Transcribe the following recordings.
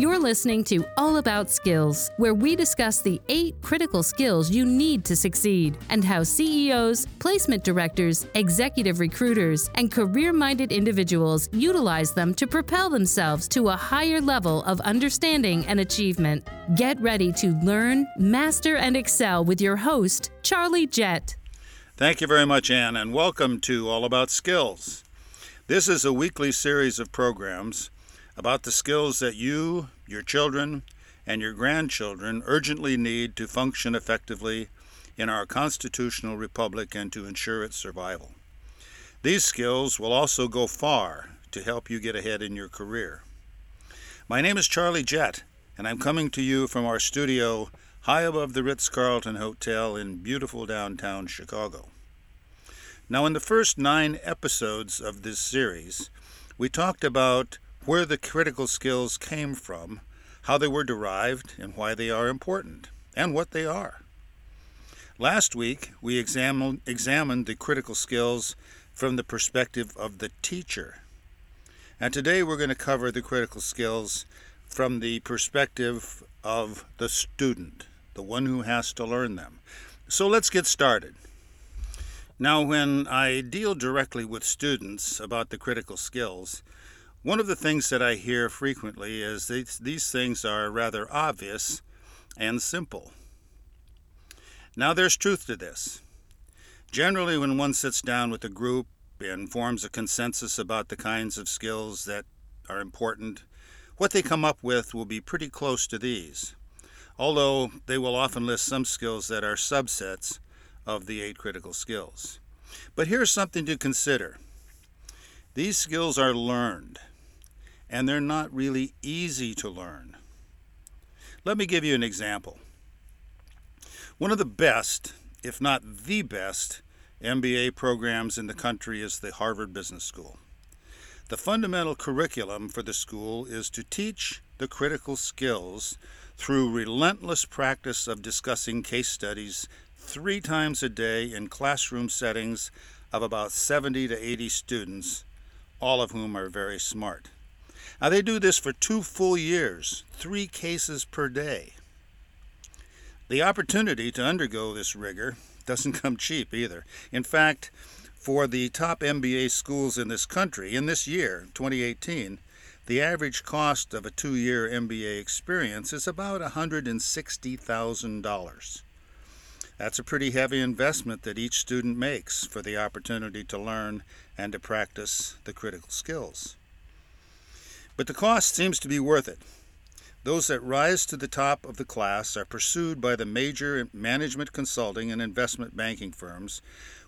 You're listening to All About Skills, where we discuss the eight critical skills you need to succeed and how CEOs, placement directors, executive recruiters, and career minded individuals utilize them to propel themselves to a higher level of understanding and achievement. Get ready to learn, master, and excel with your host, Charlie Jett. Thank you very much, Ann, and welcome to All About Skills. This is a weekly series of programs about the skills that you, your children, and your grandchildren urgently need to function effectively in our constitutional republic and to ensure its survival. These skills will also go far to help you get ahead in your career. My name is Charlie Jett, and I'm coming to you from our studio high above the Ritz Carlton Hotel in beautiful downtown Chicago. Now, in the first nine episodes of this series, we talked about where the critical skills came from, how they were derived, and why they are important, and what they are. Last week, we examined, examined the critical skills from the perspective of the teacher. And today we're going to cover the critical skills from the perspective of the student, the one who has to learn them. So let's get started. Now, when I deal directly with students about the critical skills, one of the things that I hear frequently is these, these things are rather obvious and simple. Now, there's truth to this. Generally, when one sits down with a group and forms a consensus about the kinds of skills that are important, what they come up with will be pretty close to these, although they will often list some skills that are subsets of the eight critical skills. But here's something to consider these skills are learned and they're not really easy to learn. Let me give you an example. One of the best, if not the best, MBA programs in the country is the Harvard Business School. The fundamental curriculum for the school is to teach the critical skills through relentless practice of discussing case studies three times a day in classroom settings of about 70 to 80 students, all of whom are very smart. Now, they do this for two full years, three cases per day. The opportunity to undergo this rigor doesn't come cheap either. In fact, for the top MBA schools in this country, in this year, 2018, the average cost of a two year MBA experience is about $160,000. That's a pretty heavy investment that each student makes for the opportunity to learn and to practice the critical skills. But the cost seems to be worth it. Those that rise to the top of the class are pursued by the major management consulting and investment banking firms,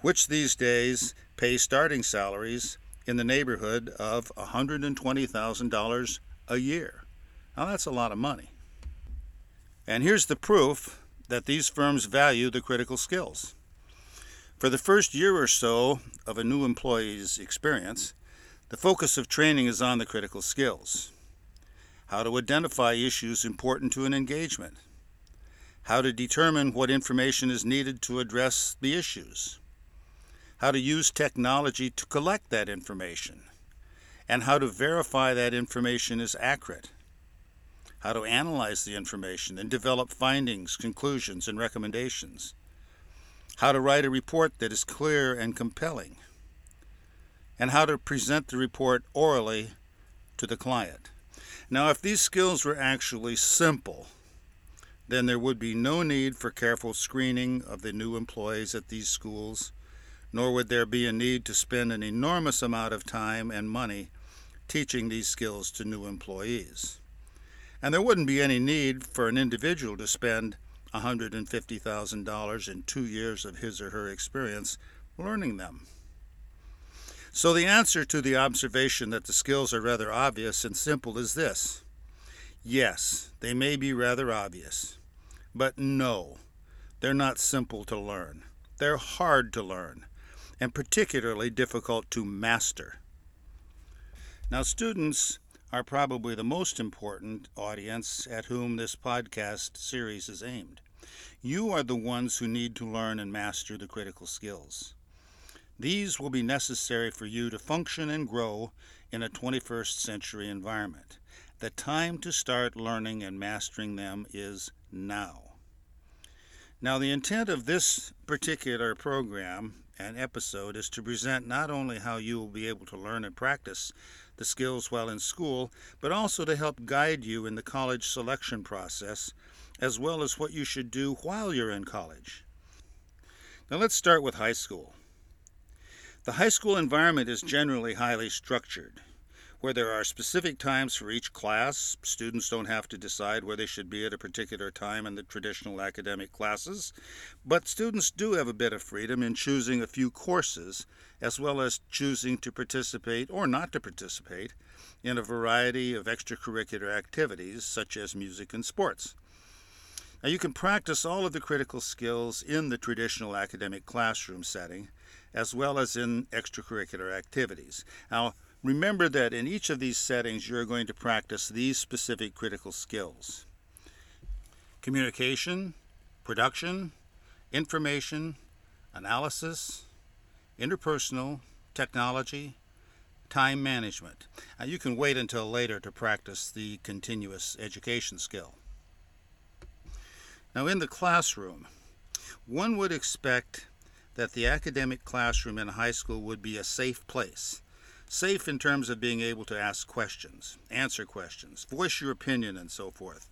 which these days pay starting salaries in the neighborhood of $120,000 a year. Now, that's a lot of money. And here's the proof that these firms value the critical skills. For the first year or so of a new employee's experience, the focus of training is on the critical skills. How to identify issues important to an engagement, how to determine what information is needed to address the issues, how to use technology to collect that information, and how to verify that information is accurate, how to analyze the information and develop findings, conclusions, and recommendations, how to write a report that is clear and compelling and how to present the report orally to the client. Now, if these skills were actually simple, then there would be no need for careful screening of the new employees at these schools, nor would there be a need to spend an enormous amount of time and money teaching these skills to new employees. And there wouldn't be any need for an individual to spend $150,000 in two years of his or her experience learning them. So, the answer to the observation that the skills are rather obvious and simple is this yes, they may be rather obvious, but no, they're not simple to learn. They're hard to learn, and particularly difficult to master. Now, students are probably the most important audience at whom this podcast series is aimed. You are the ones who need to learn and master the critical skills. These will be necessary for you to function and grow in a 21st century environment. The time to start learning and mastering them is now. Now, the intent of this particular program and episode is to present not only how you will be able to learn and practice the skills while in school, but also to help guide you in the college selection process, as well as what you should do while you're in college. Now, let's start with high school. The high school environment is generally highly structured where there are specific times for each class. Students don't have to decide where they should be at a particular time in the traditional academic classes, but students do have a bit of freedom in choosing a few courses, as well as choosing to participate or not to participate in a variety of extracurricular activities such as music and sports. Now, you can practice all of the critical skills in the traditional academic classroom setting, as well as in extracurricular activities. Now, Remember that in each of these settings, you're going to practice these specific critical skills communication, production, information, analysis, interpersonal, technology, time management. Now, you can wait until later to practice the continuous education skill. Now, in the classroom, one would expect that the academic classroom in high school would be a safe place Safe in terms of being able to ask questions, answer questions, voice your opinion, and so forth.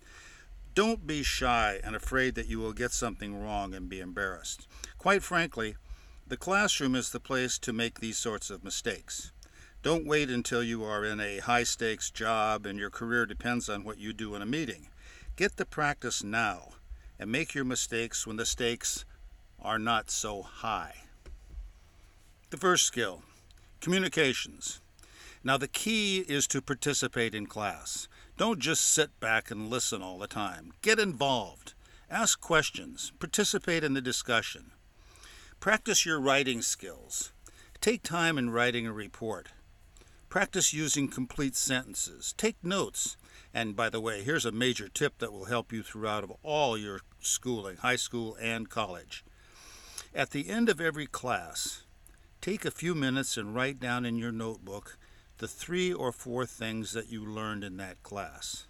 Don't be shy and afraid that you will get something wrong and be embarrassed. Quite frankly, the classroom is the place to make these sorts of mistakes. Don't wait until you are in a high stakes job and your career depends on what you do in a meeting. Get the practice now and make your mistakes when the stakes are not so high. The first skill Communications. Now, the key is to participate in class. Don't just sit back and listen all the time. Get involved. Ask questions. Participate in the discussion. Practice your writing skills. Take time in writing a report. Practice using complete sentences. Take notes. And by the way, here's a major tip that will help you throughout of all your schooling, high school and college. At the end of every class, Take a few minutes and write down in your notebook the three or four things that you learned in that class.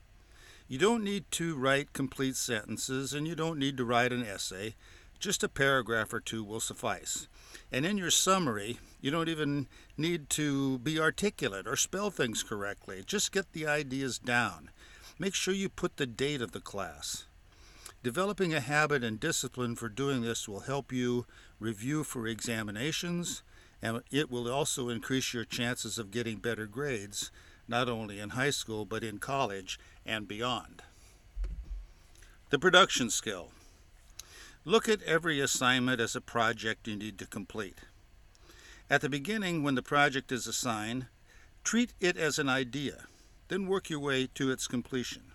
You don't need to write complete sentences and you don't need to write an essay. Just a paragraph or two will suffice. And in your summary, you don't even need to be articulate or spell things correctly. Just get the ideas down. Make sure you put the date of the class. Developing a habit and discipline for doing this will help you review for examinations and it will also increase your chances of getting better grades, not only in high school but in college and beyond. The production skill. Look at every assignment as a project you need to complete. At the beginning, when the project is assigned, treat it as an idea, then work your way to its completion.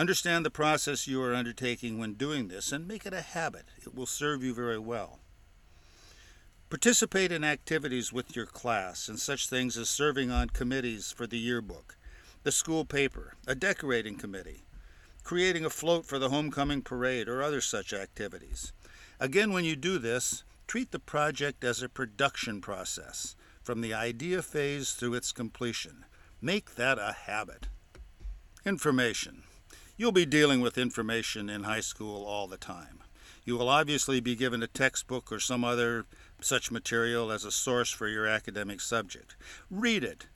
Understand the process you are undertaking when doing this and make it a habit. It will serve you very well. Participate in activities with your class and such things as serving on committees for the yearbook, the school paper, a decorating committee, creating a float for the homecoming parade, or other such activities. Again, when you do this, treat the project as a production process, from the idea phase through its completion. Make that a habit. Information. You'll be dealing with information in high school all the time. You will obviously be given a textbook or some other such material as a source for your academic subject. Read it.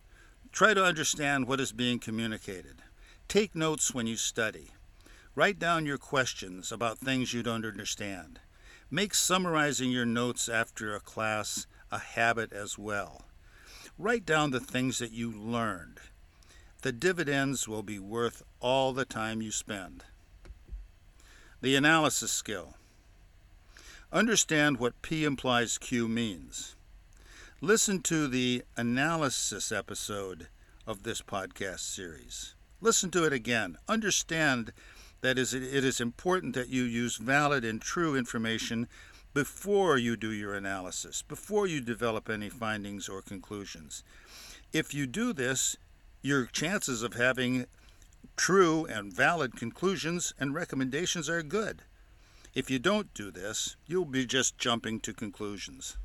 Try to understand what is being communicated. Take notes when you study. Write down your questions about things you don't understand. Make summarizing your notes after a class a habit as well. Write down the things that you learned. The dividends will be worth all the time you spend. The analysis skill. Understand what P implies Q means. Listen to the analysis episode of this podcast series. Listen to it again. Understand that it is important that you use valid and true information before you do your analysis, before you develop any findings or conclusions. If you do this, your chances of having true and valid conclusions and recommendations are good. If you don't do this, you'll be just jumping to conclusions.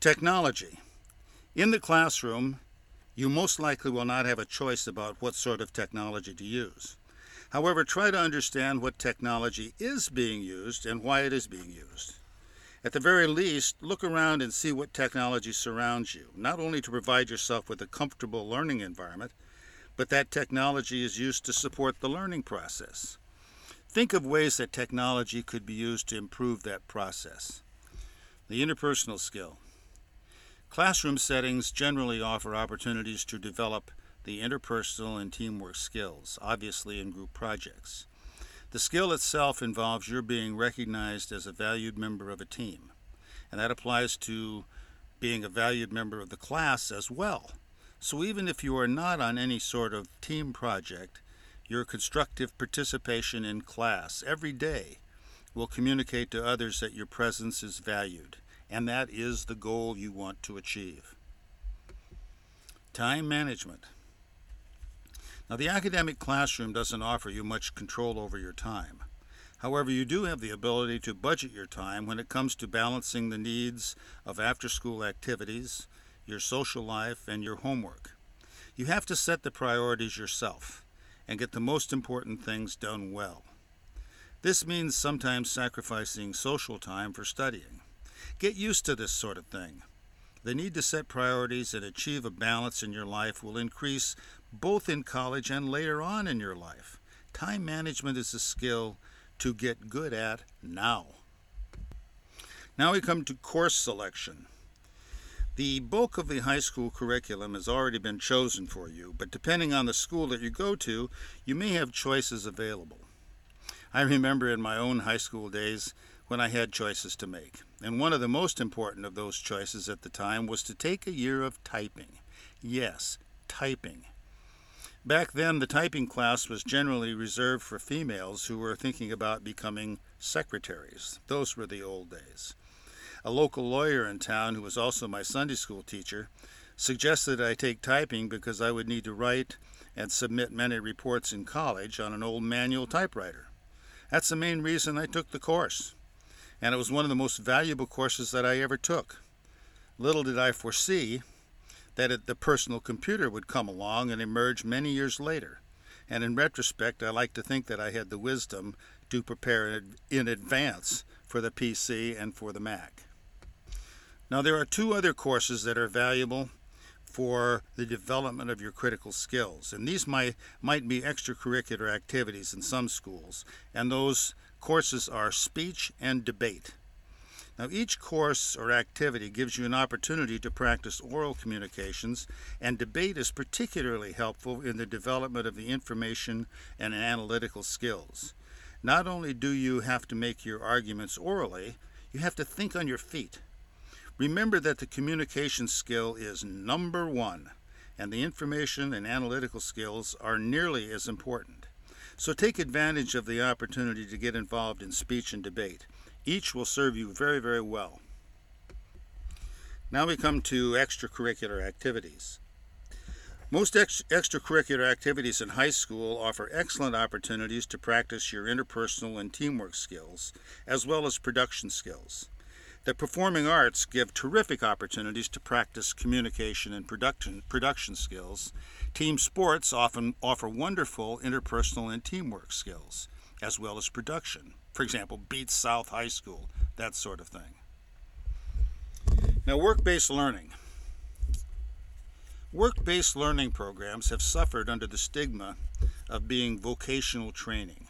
Technology. In the classroom, you most likely will not have a choice about what sort of technology to use. However, try to understand what technology is being used and why it is being used. At the very least, look around and see what technology surrounds you, not only to provide yourself with a comfortable learning environment, but that technology is used to support the learning process. Think of ways that technology could be used to improve that process. The interpersonal skill. Classroom settings generally offer opportunities to develop the interpersonal and teamwork skills, obviously in group projects. The skill itself involves your being recognized as a valued member of a team, and that applies to being a valued member of the class as well. So even if you are not on any sort of team project, your constructive participation in class every day will communicate to others that your presence is valued, and that is the goal you want to achieve. Time management. Now, the academic classroom doesn't offer you much control over your time. However, you do have the ability to budget your time when it comes to balancing the needs of after school activities, your social life, and your homework. You have to set the priorities yourself and get the most important things done well. This means sometimes sacrificing social time for studying. Get used to this sort of thing. The need to set priorities and achieve a balance in your life will increase both in college and later on in your life. Time management is a skill to get good at now. Now we come to course selection. The bulk of the high school curriculum has already been chosen for you, but depending on the school that you go to, you may have choices available. I remember in my own high school days when I had choices to make, and one of the most important of those choices at the time was to take a year of typing. Yes, typing. Back then, the typing class was generally reserved for females who were thinking about becoming secretaries. Those were the old days. A local lawyer in town, who was also my Sunday school teacher, suggested I take typing because I would need to write and submit many reports in college on an old manual typewriter. That's the main reason I took the course, and it was one of the most valuable courses that I ever took. Little did I foresee that it, the personal computer would come along and emerge many years later. And in retrospect, I like to think that I had the wisdom to prepare in advance for the PC and for the Mac. Now, there are two other courses that are valuable for the development of your critical skills, and these might, might be extracurricular activities in some schools, and those courses are speech and debate. Now, each course or activity gives you an opportunity to practice oral communications, and debate is particularly helpful in the development of the information and analytical skills. Not only do you have to make your arguments orally, you have to think on your feet. Remember that the communication skill is number one, and the information and analytical skills are nearly as important. So take advantage of the opportunity to get involved in speech and debate. Each will serve you very, very well. Now we come to extracurricular activities. Most ex- extracurricular activities in high school offer excellent opportunities to practice your interpersonal and teamwork skills, as well as production skills. The performing arts give terrific opportunities to practice communication and production, production skills. Team sports often offer wonderful interpersonal and teamwork skills, as well as production for example, beats South High School, that sort of thing. Now, work based learning. Work based learning programs have suffered under the stigma of being vocational training.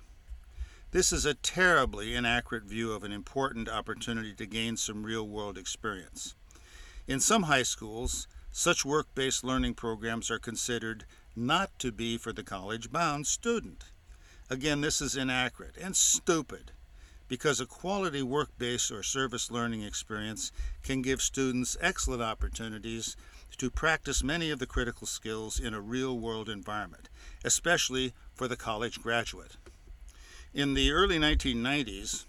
This is a terribly inaccurate view of an important opportunity to gain some real world experience. In some high schools, such work based learning programs are considered not to be for the college bound student. Again, this is inaccurate and stupid because a quality work based or service learning experience can give students excellent opportunities to practice many of the critical skills in a real world environment, especially for the college graduate. In the early 1990s,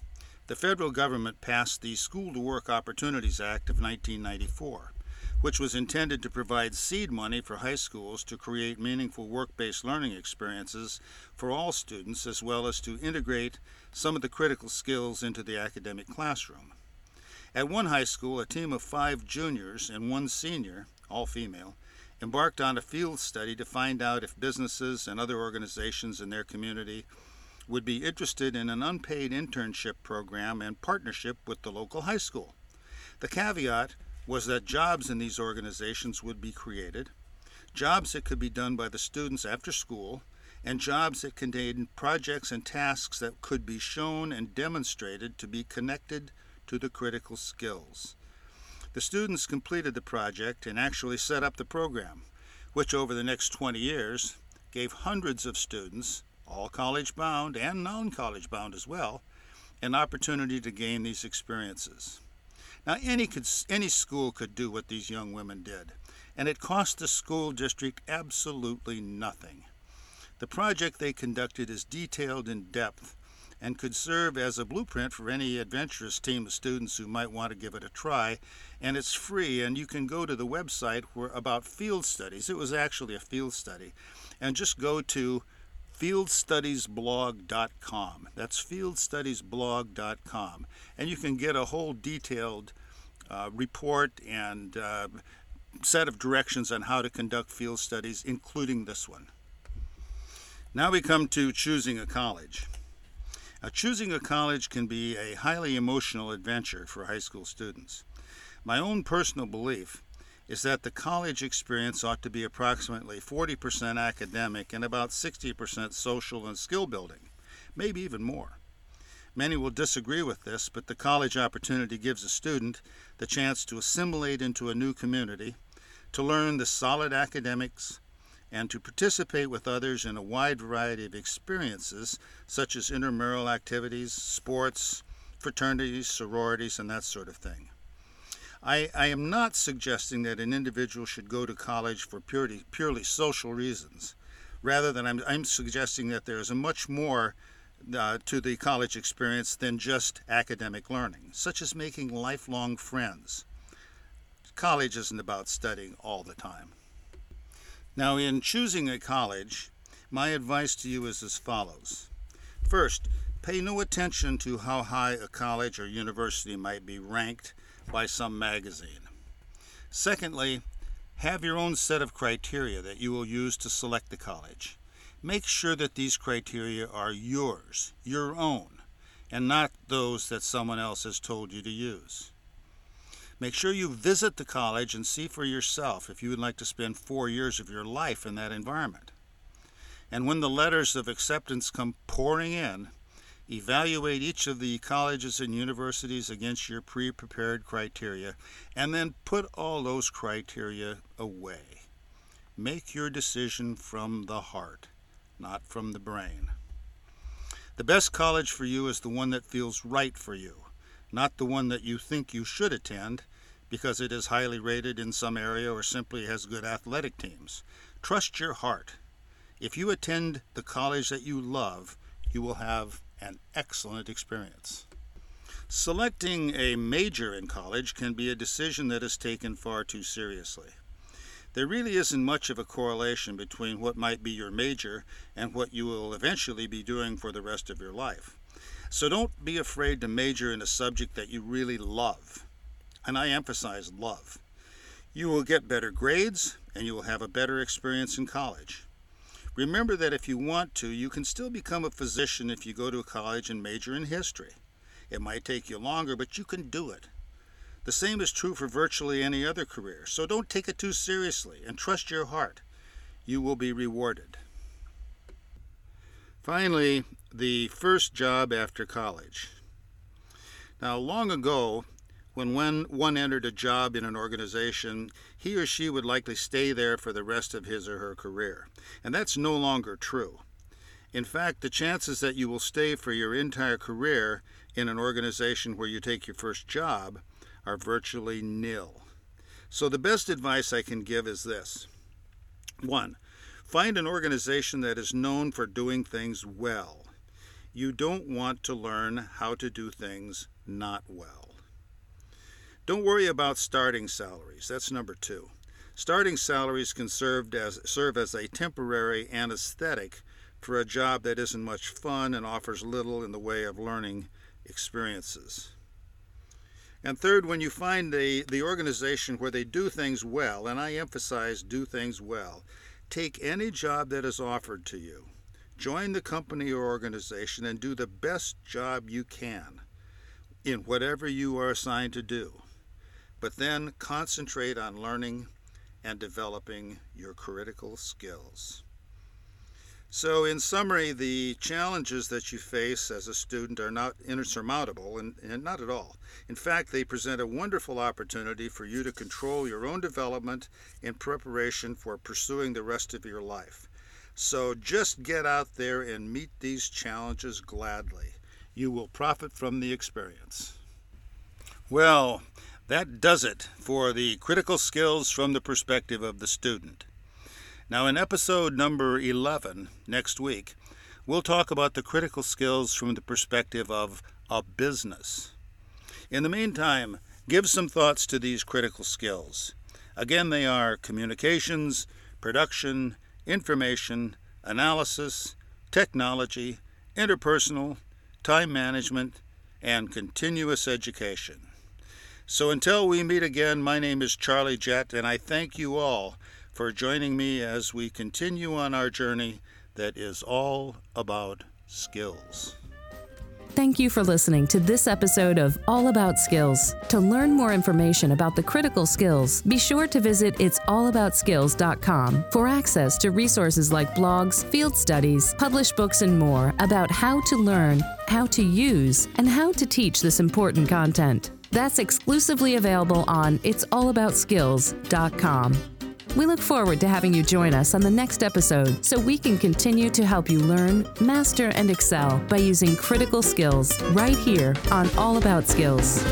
the federal government passed the School to Work Opportunities Act of 1994 which was intended to provide seed money for high schools to create meaningful work based learning experiences for all students, as well as to integrate some of the critical skills into the academic classroom. At one high school, a team of five juniors and one senior, all female, embarked on a field study to find out if businesses and other organizations in their community would be interested in an unpaid internship program and partnership with the local high school. The caveat was that jobs in these organizations would be created, jobs that could be done by the students after school, and jobs that contained projects and tasks that could be shown and demonstrated to be connected to the critical skills. The students completed the project and actually set up the program, which over the next 20 years gave hundreds of students, all college bound and non college bound as well, an opportunity to gain these experiences. Now, any, could, any school could do what these young women did, and it cost the school district absolutely nothing. The project they conducted is detailed in depth and could serve as a blueprint for any adventurous team of students who might want to give it a try. And it's free, and you can go to the website where about field studies. It was actually a field study, and just go to fieldstudiesblog.com. That's fieldstudiesblog.com, and you can get a whole detailed uh, report and uh, set of directions on how to conduct field studies, including this one. Now we come to choosing a college. Now, choosing a college can be a highly emotional adventure for high school students. My own personal belief is that the college experience ought to be approximately 40% academic and about 60% social and skill building, maybe even more. Many will disagree with this, but the college opportunity gives a student the chance to assimilate into a new community, to learn the solid academics, and to participate with others in a wide variety of experiences such as intramural activities, sports, fraternities, sororities, and that sort of thing. I, I am not suggesting that an individual should go to college for purely, purely social reasons. Rather than I'm, I'm suggesting that there is a much more uh, to the college experience than just academic learning, such as making lifelong friends. College isn't about studying all the time. Now, in choosing a college, my advice to you is as follows. First, pay no attention to how high a college or university might be ranked by some magazine. Secondly, have your own set of criteria that you will use to select the college. Make sure that these criteria are yours, your own, and not those that someone else has told you to use. Make sure you visit the college and see for yourself if you would like to spend four years of your life in that environment. And when the letters of acceptance come pouring in, evaluate each of the colleges and universities against your pre prepared criteria, and then put all those criteria away. Make your decision from the heart, not from the brain. The best college for you is the one that feels right for you not the one that you think you should attend because it is highly rated in some area or simply has good athletic teams. Trust your heart. If you attend the college that you love, you will have an excellent experience. Selecting a major in college can be a decision that is taken far too seriously. There really isn't much of a correlation between what might be your major and what you will eventually be doing for the rest of your life. So don't be afraid to major in a subject that you really love. And I emphasize love. You will get better grades and you will have a better experience in college. Remember that if you want to, you can still become a physician if you go to a college and major in history. It might take you longer, but you can do it. The same is true for virtually any other career, so don't take it too seriously and trust your heart. You will be rewarded. Finally, the first job after college. Now, long ago, when one entered a job in an organization, he or she would likely stay there for the rest of his or her career. And that's no longer true. In fact, the chances that you will stay for your entire career in an organization where you take your first job are virtually nil. So, the best advice I can give is this 1. Find an organization that is known for doing things well. You don't want to learn how to do things not well. Don't worry about starting salaries. That's number two. Starting salaries can serve as, serve as a temporary anesthetic for a job that isn't much fun and offers little in the way of learning experiences. And third, when you find the, the organization where they do things well, and I emphasize do things well, take any job that is offered to you. Join the company or organization and do the best job you can in whatever you are assigned to do. But then concentrate on learning and developing your critical skills. So, in summary, the challenges that you face as a student are not insurmountable, and, and, not at all. In fact, they present a wonderful opportunity for you to control your own development in preparation for pursuing the rest of your life. So, just get out there and meet these challenges gladly. You will profit from the experience. Well, that does it for the critical skills from the perspective of the student. Now, in episode number 11 next week, we'll talk about the critical skills from the perspective of a business. In the meantime, give some thoughts to these critical skills. Again, they are communications, production, information, analysis, technology, interpersonal, time management, and continuous education. So until we meet again, my name is Charlie Jett, and I thank you all for joining me as we continue on our journey that is all about skills. Thank you for listening to this episode of All About Skills. To learn more information about the critical skills, be sure to visit it'sallaboutskills.com for access to resources like blogs, field studies, published books, and more about how to learn, how to use, and how to teach this important content. That's exclusively available on it'sallaboutskills.com. We look forward to having you join us on the next episode so we can continue to help you learn, master, and excel by using critical skills right here on All About Skills.